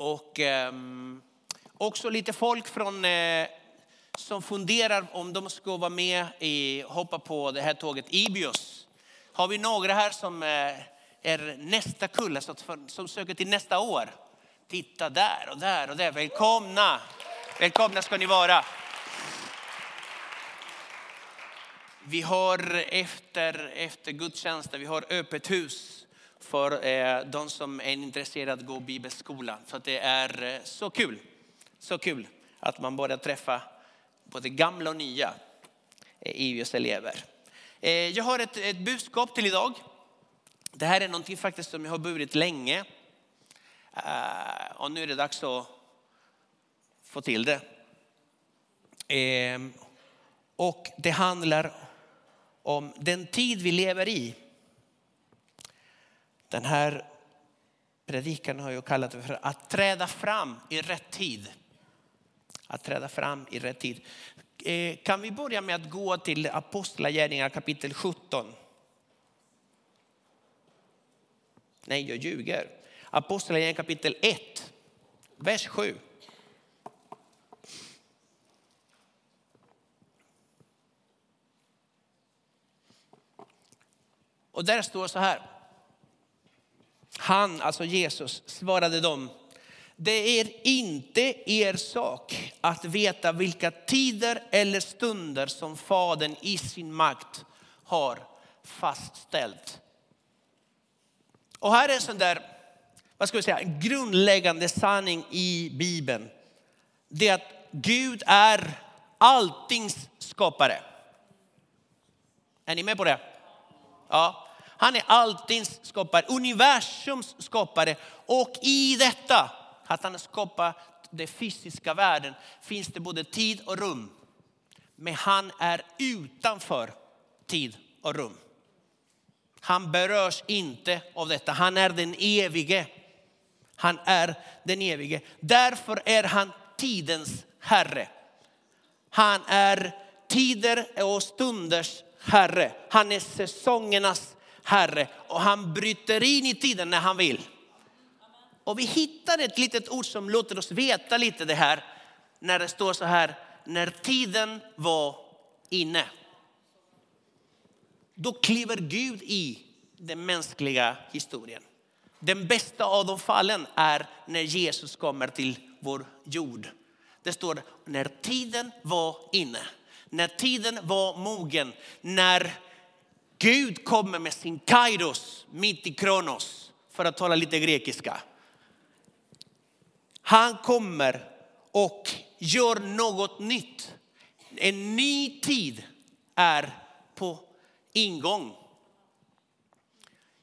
Och eh, också lite folk från, eh, som funderar om de ska vara med i, hoppa på det här tåget Ibios. Har vi några här som eh, är nästa kull, alltså som söker till nästa år? Titta där och där och där. Välkomna! Välkomna ska ni vara. Vi har efter, efter gudstjänsten, vi har öppet hus för eh, de som är intresserade av att gå bibelskolan. Så att det är eh, så kul, så kul att man börjar träffa både gamla och nya eh, e EUs elever. Eh, jag har ett, ett budskap till idag. Det här är någonting faktiskt som jag har burit länge. Och nu är det dags att få till det. Ehm, och det handlar om den tid vi lever i. Den här predikan har jag kallat för att träda fram i rätt tid. Att träda fram i rätt tid. Eh, kan vi börja med att gå till Apostlagärningarna kapitel 17? Nej, jag ljuger. Apostlagärningarna kapitel 1, vers 7. Och där står så här. Han, alltså Jesus, svarade dem. Det är inte er sak att veta vilka tider eller stunder som Fadern i sin makt har fastställt. Och här är en sån där, vad ska vi säga, grundläggande sanning i Bibeln. Det är att Gud är alltings skapare. Är ni med på det? Ja, han är alltings skapare, universums skapare. Och i detta, att han har skapat den fysiska världen, finns det både tid och rum. Men han är utanför tid och rum. Han berörs inte av detta. Han är den evige. Han är den evige. Därför är han tidens herre. Han är tider och stunders herre. Han är säsongernas herre och han bryter in i tiden när han vill. Och vi hittar ett litet ord som låter oss veta lite det här när det står så här, när tiden var inne. Då kliver Gud i den mänskliga historien. Den bästa av de fallen är när Jesus kommer till vår jord. Det står när tiden var inne, när tiden var mogen, när Gud kommer med sin kairos mitt i kronos, för att tala lite grekiska. Han kommer och gör något nytt. En ny tid är på ingång.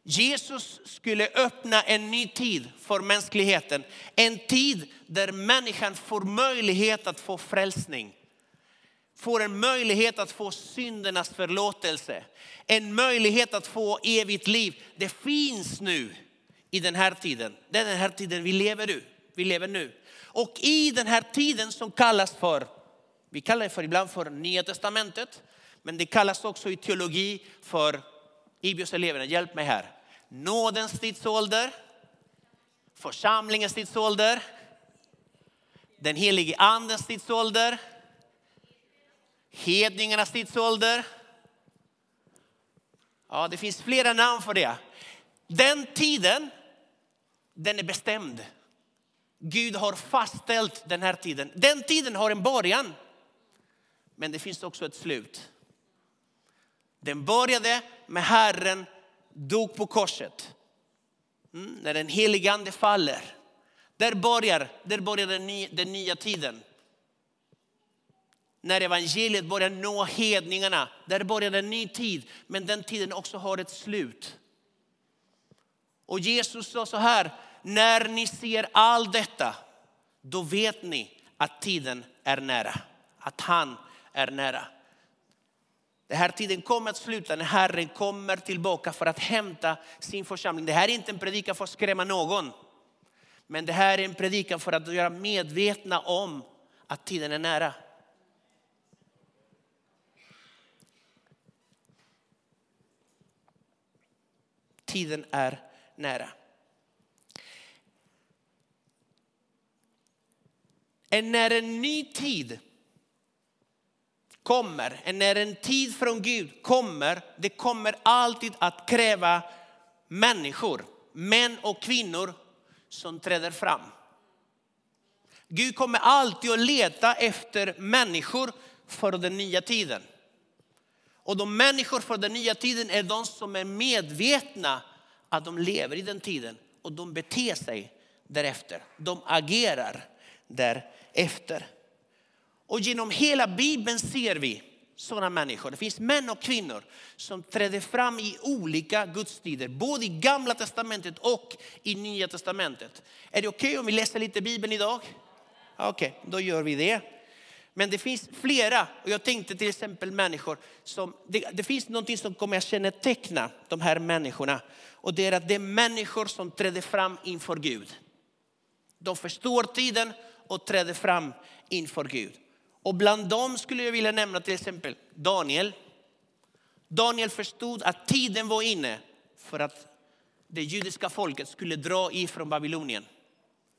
Jesus skulle öppna en ny tid för mänskligheten. En tid där människan får möjlighet att få frälsning. Får en möjlighet att få syndernas förlåtelse. En möjlighet att få evigt liv. Det finns nu i den här tiden. Det är den här tiden vi lever nu. Vi lever nu. Och i den här tiden som kallas för, vi kallar det för ibland för Nya Testamentet. Men det kallas också i teologi för, Ibios eleverna, hjälp mig här. Nådens tidsålder, församlingens tidsålder, den helige andens tidsålder, hedningarnas tidsålder. Ja, det finns flera namn för det. Den tiden, den är bestämd. Gud har fastställt den här tiden. Den tiden har en början, men det finns också ett slut. Den började med Herren dog på korset. Mm, när den helige ande faller. Där börjar, där börjar den, nya, den nya tiden. När evangeliet börjar nå hedningarna, där börjar en ny tid. Men den tiden också har ett slut. Och Jesus sa så här, när ni ser allt detta, då vet ni att tiden är nära. Att han är nära. Den här tiden kommer att sluta när Herren kommer tillbaka för att hämta sin församling. Det här är inte en predikan för att skrämma någon. Men det här är en predikan för att göra medvetna om att tiden är nära. Tiden är nära. när en ny tid kommer, när en tid från Gud kommer, det kommer alltid att kräva människor, män och kvinnor som träder fram. Gud kommer alltid att leta efter människor för den nya tiden. Och de människor från den nya tiden är de som är medvetna att de lever i den tiden och de beter sig därefter. De agerar därefter. Och genom hela Bibeln ser vi sådana människor. Det finns män och kvinnor som träder fram i olika gudstider, både i gamla testamentet och i nya testamentet. Är det okej okay om vi läser lite Bibeln idag? Okej, okay, då gör vi det. Men det finns flera, och jag tänkte till exempel människor som, det, det finns någonting som kommer att känneteckna de här människorna. Och det är att det är människor som träder fram inför Gud. De förstår tiden och träder fram inför Gud. Och bland dem skulle jag vilja nämna till exempel Daniel. Daniel förstod att tiden var inne för att det judiska folket skulle dra ifrån Babylonien.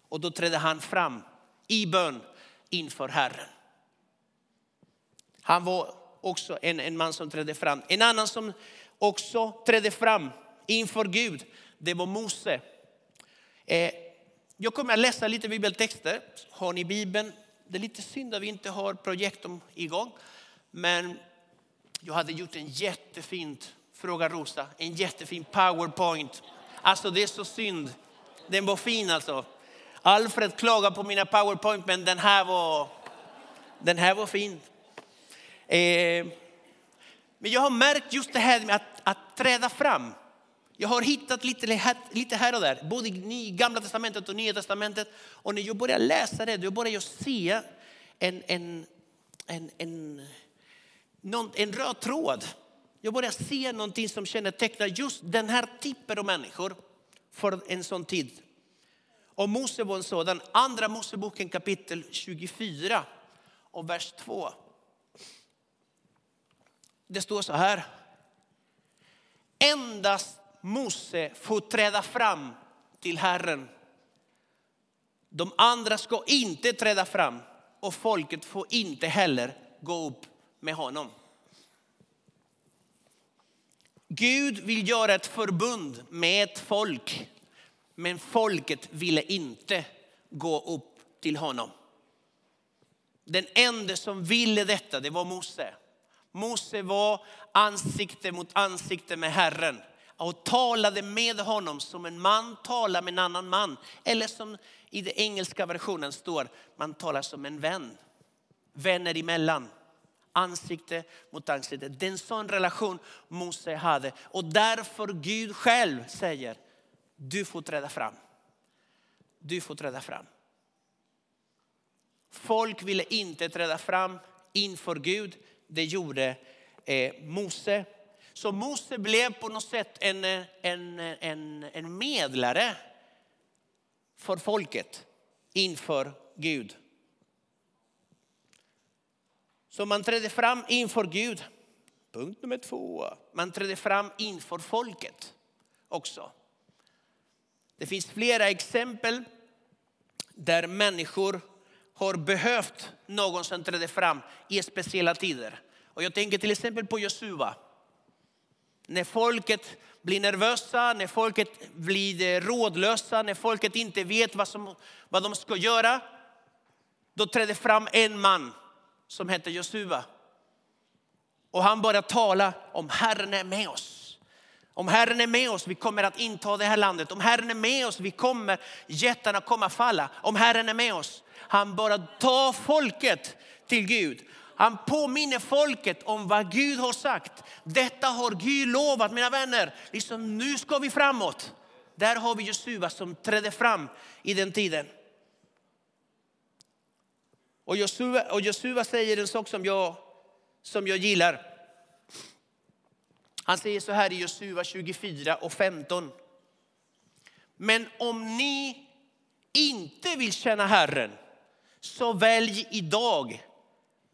Och då trädde han fram i bön inför Herren. Han var också en, en man som trädde fram. En annan som också trädde fram inför Gud, det var Mose. Eh, jag kommer att läsa lite bibeltexter. Har ni Bibeln? Det är lite synd att vi inte har projektorn igång. Men jag hade gjort en jättefint, fråga Rosa, en jättefin powerpoint. Alltså det är så synd. Den var fin alltså. Alfred klagade på mina powerpoint men den här var, den här var fin. Eh, men jag har märkt just det här med att, att träda fram. Jag har hittat lite, lite här och där, både i gamla testamentet och nya testamentet. Och när jag börjar läsa det, då börjar jag se en, en, en, en, någon, en röd tråd. Jag börjar se någonting som kännetecknar just den här typen av människor för en sån tid. Och Mose var en sådan. Andra Moseboken kapitel 24 och vers 2. Det står så här. Endast Mose får träda fram till Herren. De andra ska inte träda fram och folket får inte heller gå upp med honom. Gud vill göra ett förbund med ett folk, men folket ville inte gå upp till honom. Den enda som ville detta, det var Mose. Mose var ansikte mot ansikte med Herren och talade med honom som en man talar med en annan man. Eller som i den engelska versionen står, man talar som en vän. Vänner emellan. Ansikte mot ansikte. Det är en sån relation Mose hade. Och därför Gud själv säger, du får träda fram. Du får träda fram. Folk ville inte träda fram inför Gud. Det gjorde eh, Mose. Så Mose blev på något sätt en, eh, en, eh, en, en medlare för folket inför Gud. Så man trädde fram inför Gud. Punkt nummer två. Man trädde fram inför folket också. Det finns flera exempel där människor har behövt någon som trädde fram i speciella tider. Och jag tänker till exempel på Josua. När folket blir nervösa, när folket blir rådlösa, när folket inte vet vad, som, vad de ska göra. Då trädde fram en man som hette Josua. Och han började tala om Herren är med oss. Om Herren är med oss, vi kommer att inta det här landet. Om Herren är med oss, vi kommer, jättarna kommer falla. Om Herren är med oss. Han bara tar folket till Gud. Han påminner folket om vad Gud har sagt. Detta har Gud lovat mina vänner. Liksom, nu ska vi framåt. Där har vi Josua som trädde fram i den tiden. Och Josua, och Josua säger en sak som jag, som jag gillar. Han säger så här i Josua 24 och 15. Men om ni inte vill känna Herren, så välj idag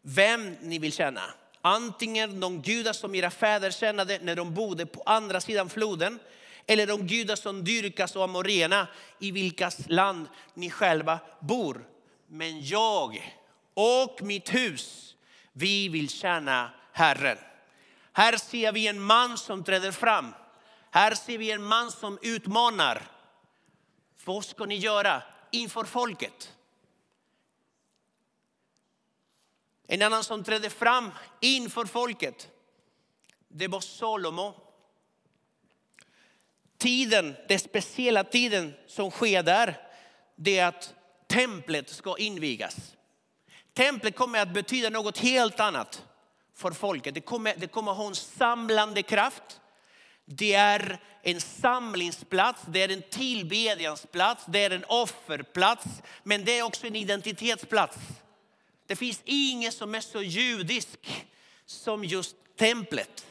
vem ni vill känna. Antingen de gudar som era fäder tjänade när de bodde på andra sidan floden eller de gudar som dyrkas av amorena i vilkas land ni själva bor. Men jag och mitt hus, vi vill tjäna Herren. Här ser vi en man som träder fram. Här ser vi en man som utmanar. Vad ska ni göra inför folket? En annan som trädde fram inför folket, det var Salomo. Tiden, den speciella tiden som sker där, det är att templet ska invigas. Templet kommer att betyda något helt annat för folket. Det kommer, det kommer ha en samlande kraft. Det är en samlingsplats, det är en tillbedjansplats, det är en offerplats, men det är också en identitetsplats. Det finns inget som är så judisk som just templet.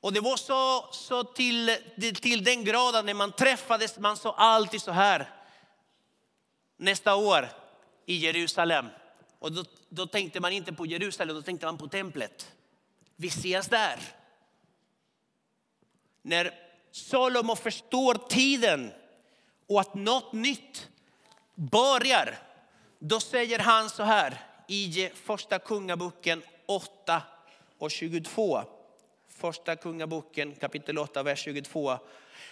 Och det var så, så till, till den att när man träffades, man sa alltid så här. Nästa år i Jerusalem. Och då, då tänkte man inte på Jerusalem, då tänkte man på templet. Vi ses där. När Salomo förstår tiden och att något nytt börjar, då säger han så här i första kungaboken 8 och 22. Första kungaboken kapitel 8, vers 22.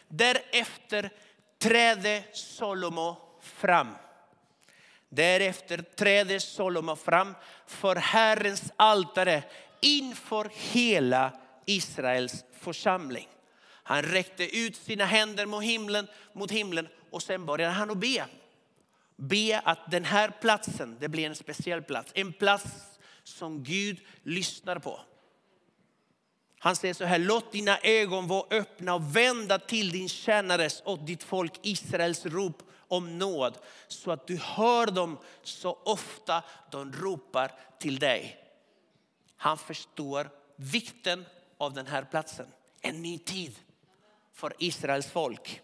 Därefter trädde Salomo fram. Därefter trädde Salomo fram för Herrens altare inför hela Israels församling. Han räckte ut sina händer mot himlen, mot himlen och sen började han att be. Be att den här platsen, det blir en speciell plats. En plats som Gud lyssnar på. Han säger så här, låt dina ögon vara öppna och vända till din tjänares och ditt folk Israels rop om nåd så att du hör dem så ofta de ropar till dig. Han förstår vikten av den här platsen. En ny tid för Israels folk.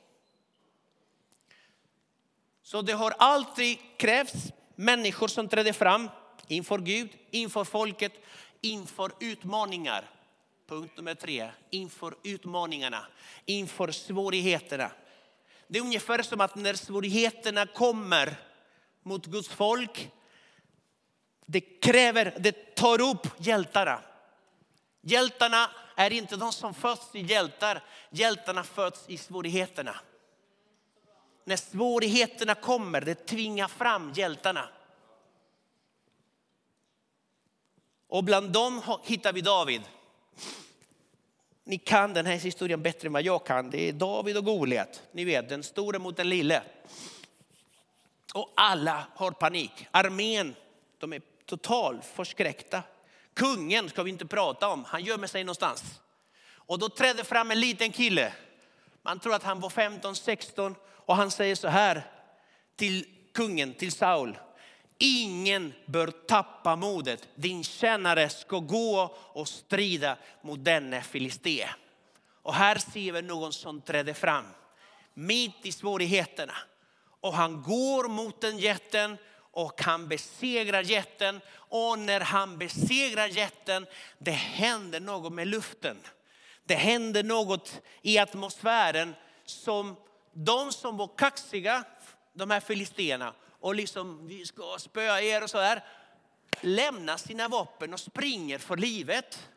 Så det har alltid krävts människor som trädde fram inför Gud, inför folket, inför utmaningar. Punkt nummer tre, inför utmaningarna, inför svårigheterna. Det är ungefär som att när svårigheterna kommer mot Guds folk, det kräver, det tar upp hjältarna. Hjältarna är inte de som föds i hjältar, hjältarna föds i svårigheterna. När svårigheterna kommer, det tvingar fram hjältarna. Och bland dem hittar vi David. Ni kan den här historien bättre än vad jag kan. Det är David och Goliat. Ni vet, den store mot den lille. Och alla har panik. Armén, de är totalt förskräckta. Kungen ska vi inte prata om, han gömmer sig någonstans. Och då trädde fram en liten kille. Man tror att han var 15-16 och han säger så här till kungen, till Saul. Ingen bör tappa modet. Din tjänare ska gå och strida mot denne filisté. Och här ser vi någon som träder fram mitt i svårigheterna. Och han går mot den jätten och han besegrar jätten. Och när han besegrar jätten, det händer något med luften. Det händer något i atmosfären som de som var kaxiga, de här filisterna, och liksom vi ska spöa er och så där, lämnar sina vapen och springer för livet.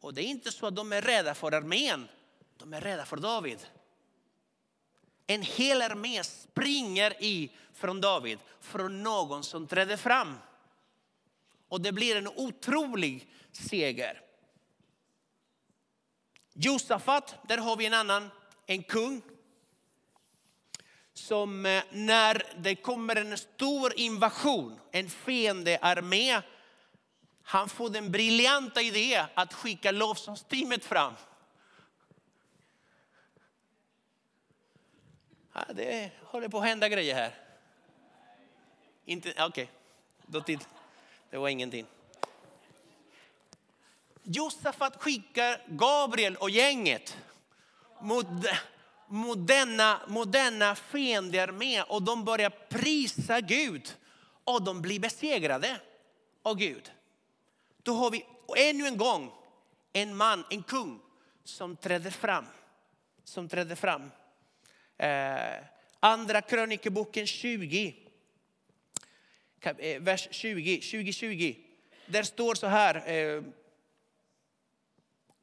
Och det är inte så att de är rädda för armén, de är rädda för David. En hel armé springer i från David, från någon som trädde fram. Och det blir en otrolig seger. Josafat, där har vi en annan, en kung som eh, när det kommer en stor invasion, en fiendearmé, han får den briljanta idén att skicka lovsångsteamet fram. Ja, det håller på att hända grejer här. Inte, okej, okay. det var ingenting. Josafat skickar Gabriel och gänget mot moderna, moderna fiender med och de börjar prisa Gud och de blir besegrade av Gud. Då har vi ännu en gång en man, en kung som träder fram. Som trädde fram. Eh, andra krönikeboken 20. Eh, vers 20, 2020. Där står så här. Eh,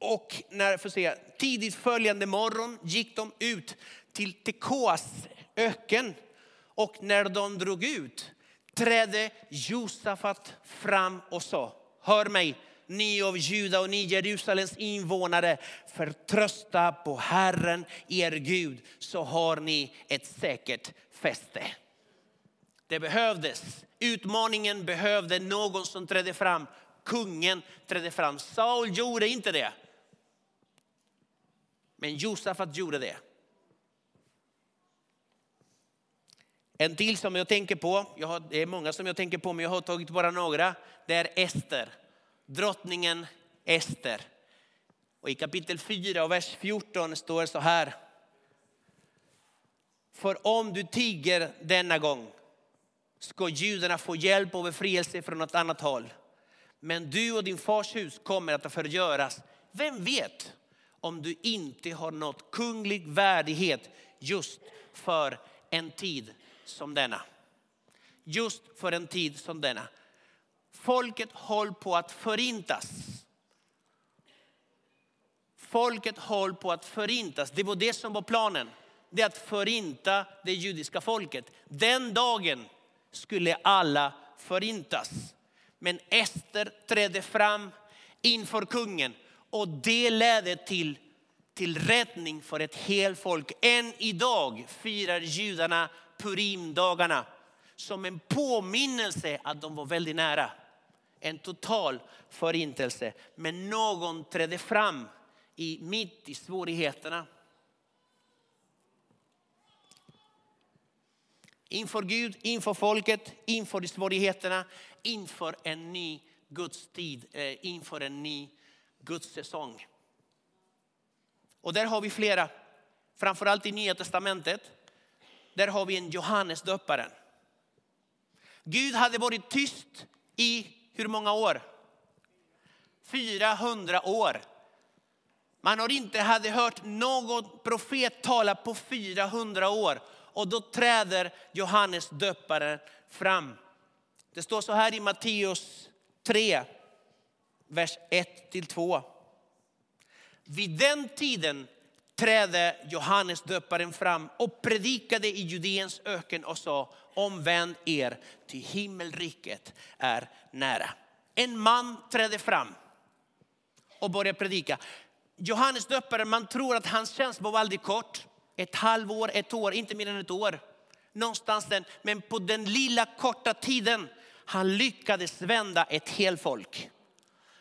och när, får se, tidigt följande morgon gick de ut till Tekoas öken. Och när de drog ut trädde Josafat fram och sa, hör mig, ni av Juda och ni Jerusalems invånare, förtrösta på Herren er Gud så har ni ett säkert fäste. Det behövdes. Utmaningen behövde någon som trädde fram. Kungen trädde fram. Saul gjorde inte det. Men Josafat gjorde det. En till som jag tänker på, jag har, det är många som jag tänker på men jag har tagit bara några. Det är Ester, drottningen Ester. Och I kapitel 4 och vers 14 står det så här. För om du tiger denna gång ska judarna få hjälp och befrielse från något annat håll. Men du och din fars hus kommer att förgöras. Vem vet om du inte har nått kunglig värdighet just för en tid som denna. Just för en tid som denna. Folket håller på att förintas. Folket håller på att förintas. Det var det som var planen. Det är att förinta det judiska folket. Den dagen skulle alla förintas. Men Ester trädde fram inför kungen och det ledde till, till räddning för ett helt folk. Än idag firar judarna Purimdagarna som en påminnelse att de var väldigt nära. En total förintelse. Men någon trädde fram i, mitt i svårigheterna. Inför Gud, inför folket, inför svårigheterna, inför en ny Guds tid, eh, inför en ny Guds säsong. Och där har vi flera, framförallt i Nya Testamentet. Där har vi en Johannes döparen. Gud hade varit tyst i hur många år? 400 år. Man har inte hade hört någon profet tala på 400 år. Och då träder Johannes döparen fram. Det står så här i Matteus 3, vers 1-2. Vid den tiden trädde Johannes döparen fram och predikade i Judeens öken och sa omvänd er till himmelriket är nära. En man trädde fram och började predika. Johannes döparen, man tror att hans tjänst var väldigt kort. Ett halvår, ett år, inte mer än ett år. Någonstans den. Men på den lilla korta tiden han lyckades vända ett helt folk.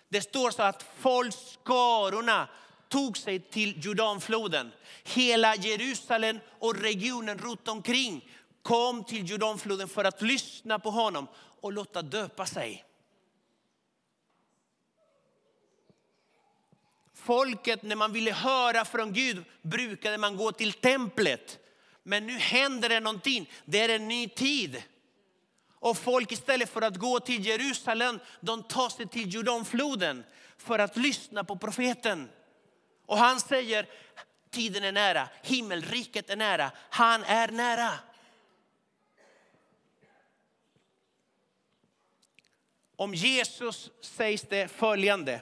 Det står så att folkskarorna tog sig till Jordanfloden. Hela Jerusalem och regionen runt omkring kom till Jordanfloden för att lyssna på honom och låta döpa sig. Folket, när man ville höra från Gud, brukade man gå till templet. Men nu händer det någonting. Det är en ny tid. Och folk istället för att gå till Jerusalem, de tar sig till Jordanfloden för att lyssna på profeten. Och han säger, tiden är nära, himmelriket är nära, han är nära. Om Jesus sägs det följande.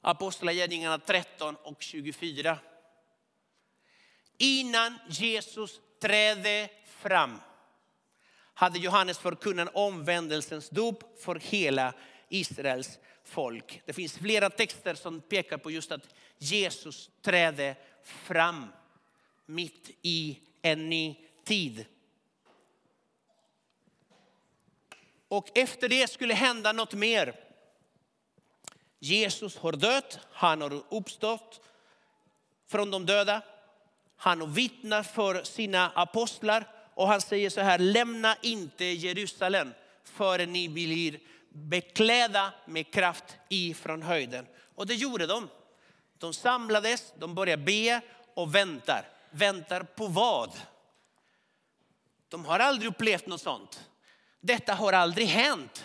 Apostlagärningarna 13 och 24. Innan Jesus trädde fram hade Johannes förkunnat omvändelsens dop för hela Israels folk. Det finns flera texter som pekar på just att Jesus trädde fram mitt i en ny tid. Och efter det skulle hända något mer. Jesus har dött, han har uppstått från de döda. Han vittnar för sina apostlar och han säger så här, lämna inte Jerusalem förrän ni blir beklädda med kraft ifrån höjden. Och det gjorde de. De samlades, de började be och väntar. Väntar på vad? De har aldrig upplevt något sånt. Detta har aldrig hänt.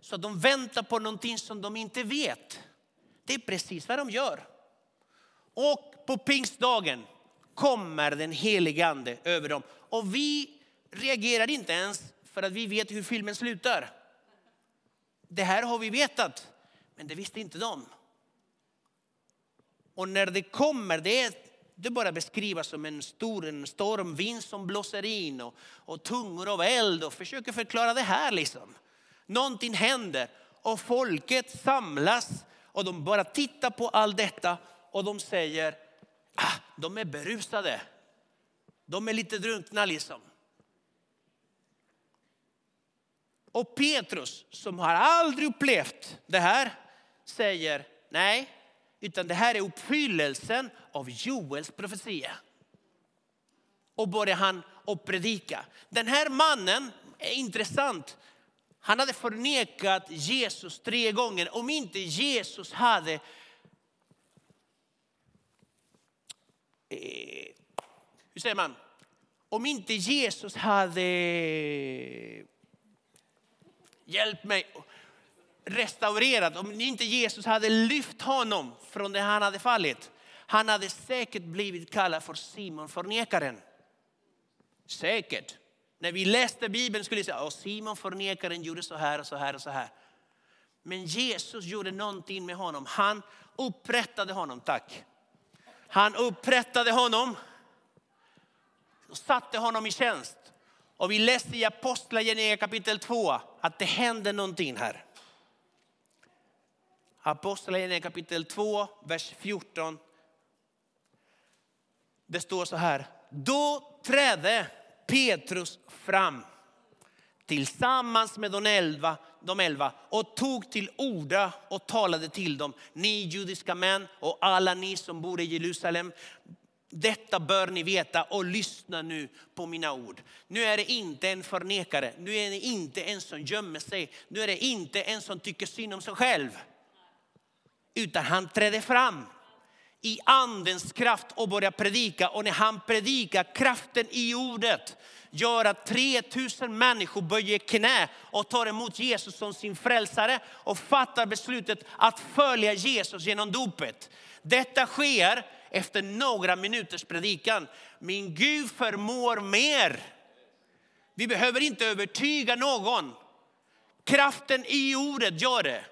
Så de väntar på någonting som de inte vet. Det är precis vad de gör. Och på pingstdagen kommer den helige ande över dem. Och vi reagerar inte ens för att vi vet hur filmen slutar. Det här har vi vetat, men det visste inte de. Och när det kommer, det är det bara beskrivas som en stor en stormvind som blåser in och, och tungor av eld och försöker förklara det här. liksom. Någonting händer och folket samlas och de bara tittar på allt detta och de säger, ah, de är berusade. De är lite drunkna liksom. Och Petrus som har aldrig upplevt det här säger, nej, utan det här är uppfyllelsen av Joels profetia. Och börjar han att predika. Den här mannen är intressant. Han hade förnekat Jesus tre gånger. Om inte Jesus hade eh, hur säger man? Om inte Jesus hade hjälpt mig restaurerat, om inte Jesus hade lyft honom från det han hade fallit, han hade säkert blivit kallad för Simon förnekaren. Säkert. När vi läste Bibeln skulle vi säga att Simon förnekaren gjorde så här och så här och så här. Men Jesus gjorde någonting med honom. Han upprättade honom, tack. Han upprättade honom och satte honom i tjänst. Och vi läser i Apostlagärningarna kapitel 2 att det händer någonting här. Apostlagärningarna kapitel 2, vers 14. Det står så här. Då trädde Petrus fram tillsammans med de elva, de elva och tog till orda och talade till dem. Ni judiska män och alla ni som bor i Jerusalem. Detta bör ni veta och lyssna nu på mina ord. Nu är det inte en förnekare, nu är det inte en som gömmer sig, nu är det inte en som tycker synd om sig själv. Utan han trädde fram i andens kraft och började predika. Och när han predikar, kraften i ordet gör att 3000 människor böjer knä och tar emot Jesus som sin frälsare och fattar beslutet att följa Jesus genom dopet. Detta sker efter några minuters predikan. Min Gud förmår mer. Vi behöver inte övertyga någon. Kraften i ordet gör det.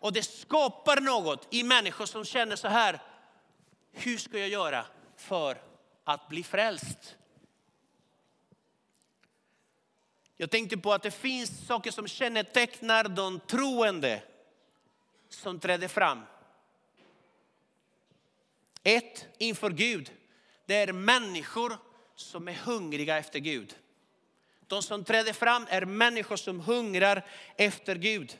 Och det skapar något i människor som känner så här. Hur ska jag göra för att bli frälst? Jag tänkte på att det finns saker som kännetecknar de troende som trädde fram. Ett, inför Gud. Det är människor som är hungriga efter Gud. De som träder fram är människor som hungrar efter Gud.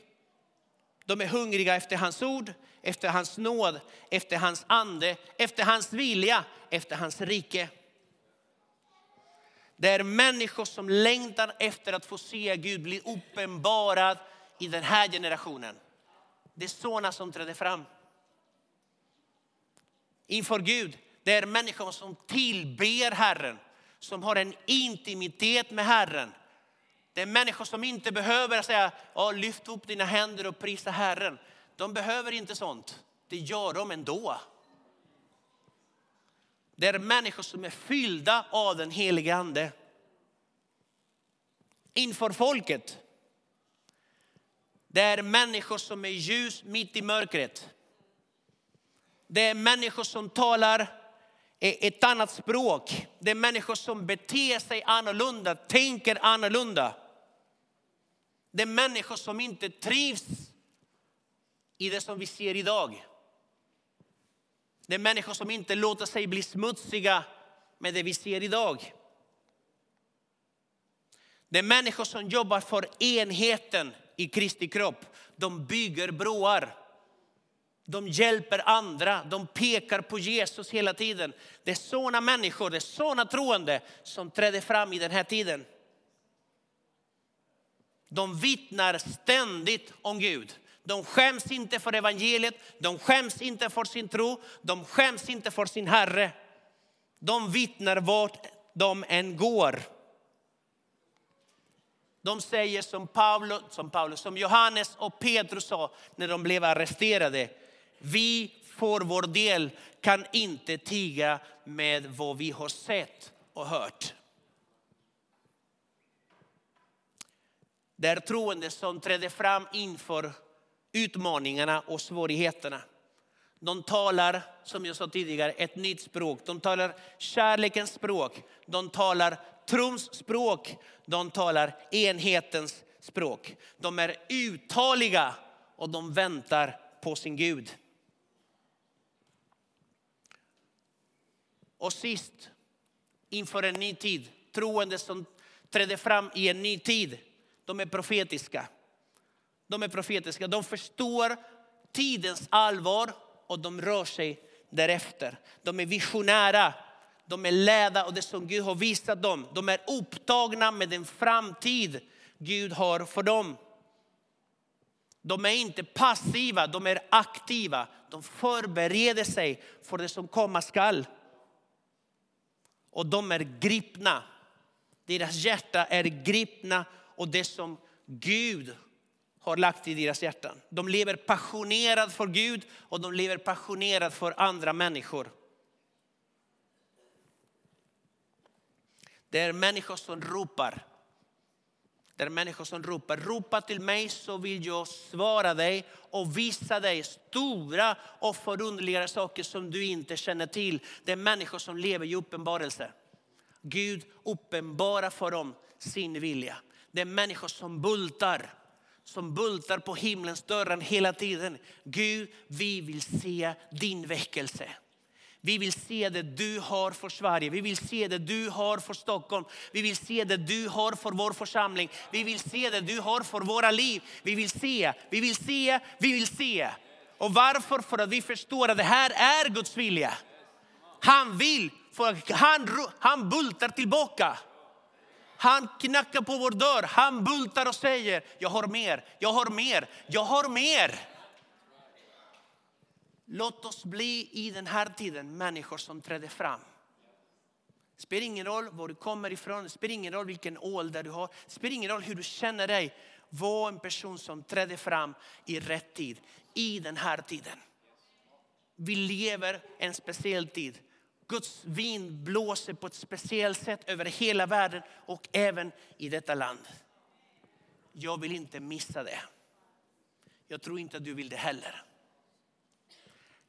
De är hungriga efter hans ord, efter hans nåd, efter hans ande, efter hans vilja, efter hans rike. Det är människor som längtar efter att få se Gud bli uppenbarad i den här generationen. Det är sådana som träder fram. Inför Gud, det är människor som tillber Herren, som har en intimitet med Herren det är människor som inte behöver säga, ja, lyft upp dina händer och prisa Herren. De behöver inte sånt. Det gör de ändå. Det är människor som är fyllda av den helige ande. Inför folket. Det är människor som är ljus mitt i mörkret. Det är människor som talar ett annat språk. Det är människor som beter sig annorlunda, tänker annorlunda. Det är människor som inte trivs i det som vi ser idag. Det är människor som inte låter sig bli smutsiga med det vi ser idag. Det är människor som jobbar för enheten i Kristi kropp. De bygger broar. De hjälper andra, de pekar på Jesus hela tiden. Det är sådana människor, det är sådana troende som träder fram i den här tiden. De vittnar ständigt om Gud. De skäms inte för evangeliet, de skäms inte för sin tro, de skäms inte för sin Herre. De vittnar vart de än går. De säger som Paulus, som, Paulus, som Johannes och Petrus sa när de blev arresterade. Vi för vår del, kan inte tiga med vad vi har sett och hört. Det är troende som träder fram inför utmaningarna och svårigheterna. De talar, som jag sa tidigare, ett nytt språk. De talar kärlekens språk. De talar trons språk. De talar enhetens språk. De är uttaliga och de väntar på sin Gud. Och sist, inför en ny tid, troende som träder fram i en ny tid, de är profetiska. De är profetiska, de förstår tidens allvar och de rör sig därefter. De är visionära, de är ledda och det som Gud har visat dem. De är upptagna med den framtid Gud har för dem. De är inte passiva, de är aktiva. De förbereder sig för det som komma skall. Och de är gripna. Deras hjärta är gripna och det som Gud har lagt i deras hjärtan. De lever passionerat för Gud och de lever passionerat för andra människor. Det är människor som ropar. Det är människor som ropar, ropa till mig så vill jag svara dig och visa dig stora och förunderliga saker som du inte känner till. Det är människor som lever i uppenbarelse. Gud uppenbarar för dem sin vilja. Det är människor som bultar, som bultar på himlens dörren hela tiden. Gud, vi vill se din väckelse. Vi vill se det du har för Sverige. Vi vill se det du har för Stockholm. Vi vill se det du har för vår församling. Vi vill se det du har för våra liv. Vi vill se, vi vill se, vi vill se. Och varför? För att vi förstår att det här är Guds vilja. Han vill, för han, han bultar tillbaka. Han knackar på vår dörr, han bultar och säger, jag har mer, jag har mer, jag har mer. Låt oss bli i den här tiden människor som träder fram. Det spelar ingen roll var du kommer ifrån, det spelar ingen roll vilken ålder du har, det spelar ingen roll hur du känner dig. Var en person som träder fram i rätt tid, i den här tiden. Vi lever en speciell tid. Guds vind blåser på ett speciellt sätt över hela världen och även i detta land. Jag vill inte missa det. Jag tror inte att du vill det heller.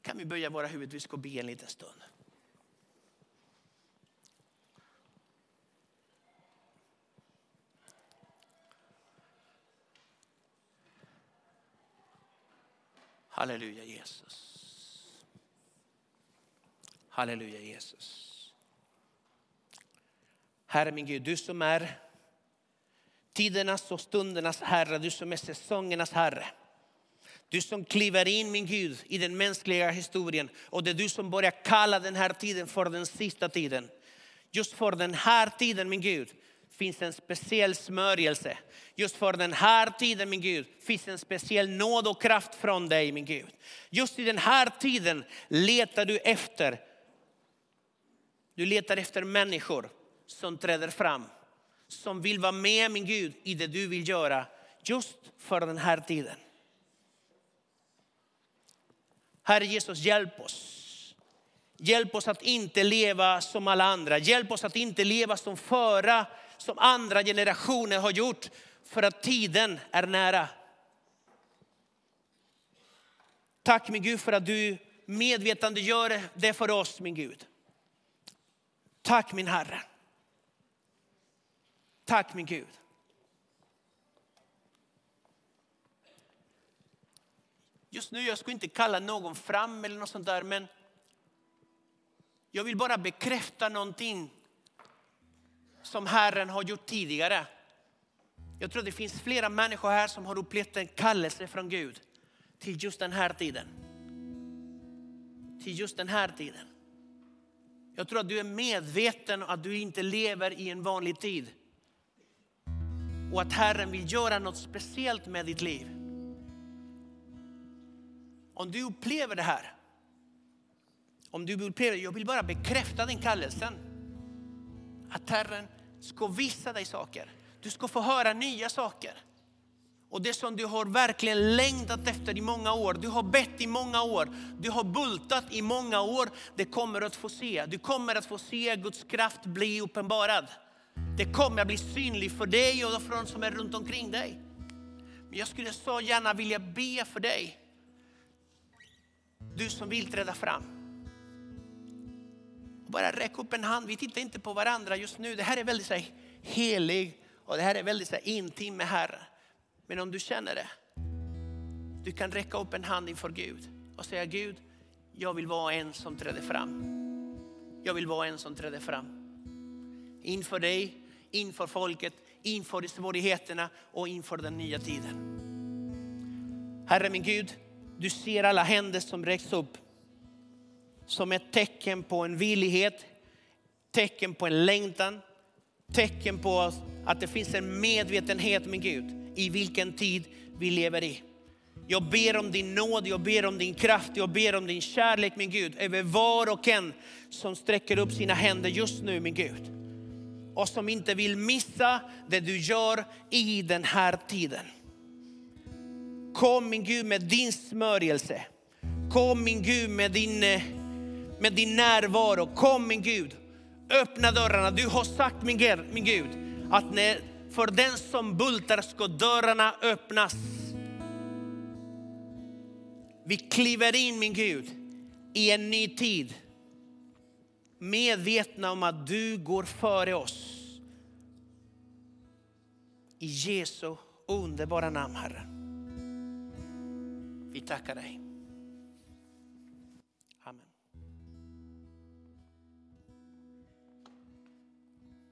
Kan vi böja våra huvud? Vi ska be en liten stund. Halleluja Jesus. Halleluja Jesus. Herre min Gud, du som är tidernas och stundernas Herre, du som är säsongernas Herre. Du som kliver in min Gud i den mänskliga historien och det är du som börjar kalla den här tiden för den sista tiden. Just för den här tiden min Gud finns en speciell smörjelse. Just för den här tiden min Gud finns en speciell nåd och kraft från dig min Gud. Just i den här tiden letar du efter du letar efter människor som träder fram. Som vill vara med min Gud i det du vill göra just för den här tiden. Herre Jesus, hjälp oss. Hjälp oss att inte leva som alla andra. Hjälp oss att inte leva som förra, som andra generationer har gjort. För att tiden är nära. Tack min Gud för att du medvetande gör det för oss min Gud. Tack min Herre. Tack min Gud. Just nu, jag skulle inte kalla någon fram eller något sånt där, men jag vill bara bekräfta någonting som Herren har gjort tidigare. Jag tror det finns flera människor här som har upplevt en kallelse från Gud till just den här tiden. Till just den här tiden. Jag tror att du är medveten att du inte lever i en vanlig tid. Och att Herren vill göra något speciellt med ditt liv. Om du upplever det här, om du upplever, jag vill bara bekräfta den kallelsen. Att Herren ska visa dig saker. Du ska få höra nya saker. Och det som du har verkligen längtat efter i många år, du har bett i många år, du har bultat i många år, det kommer att få se. Du kommer att få se Guds kraft bli uppenbarad. Det kommer att bli synligt för dig och för de som är runt omkring dig. Men jag skulle så gärna vilja be för dig. Du som vill träda fram. Bara räck upp en hand. Vi tittar inte på varandra just nu. Det här är väldigt så här, helig och det här är väldigt så här, intim med Herren. Men om du känner det, du kan räcka upp en hand inför Gud och säga Gud, jag vill vara en som träder fram. Jag vill vara en som träder fram. Inför dig, inför folket, inför svårigheterna och inför den nya tiden. Herre min Gud, du ser alla händer som räcks upp som ett tecken på en villighet, tecken på en längtan, tecken på att det finns en medvetenhet med Gud i vilken tid vi lever i. Jag ber om din nåd, jag ber om din kraft, jag ber om din kärlek min Gud över var och en som sträcker upp sina händer just nu min Gud. Och som inte vill missa det du gör i den här tiden. Kom min Gud med din smörjelse. Kom min Gud med din, eh, med din närvaro. Kom min Gud. Öppna dörrarna. Du har sagt min Gud att när, för den som bultar ska dörrarna öppnas. Vi kliver in min Gud i en ny tid. Medvetna om att du går före oss. I Jesu underbara namn Herre. Vi tackar dig.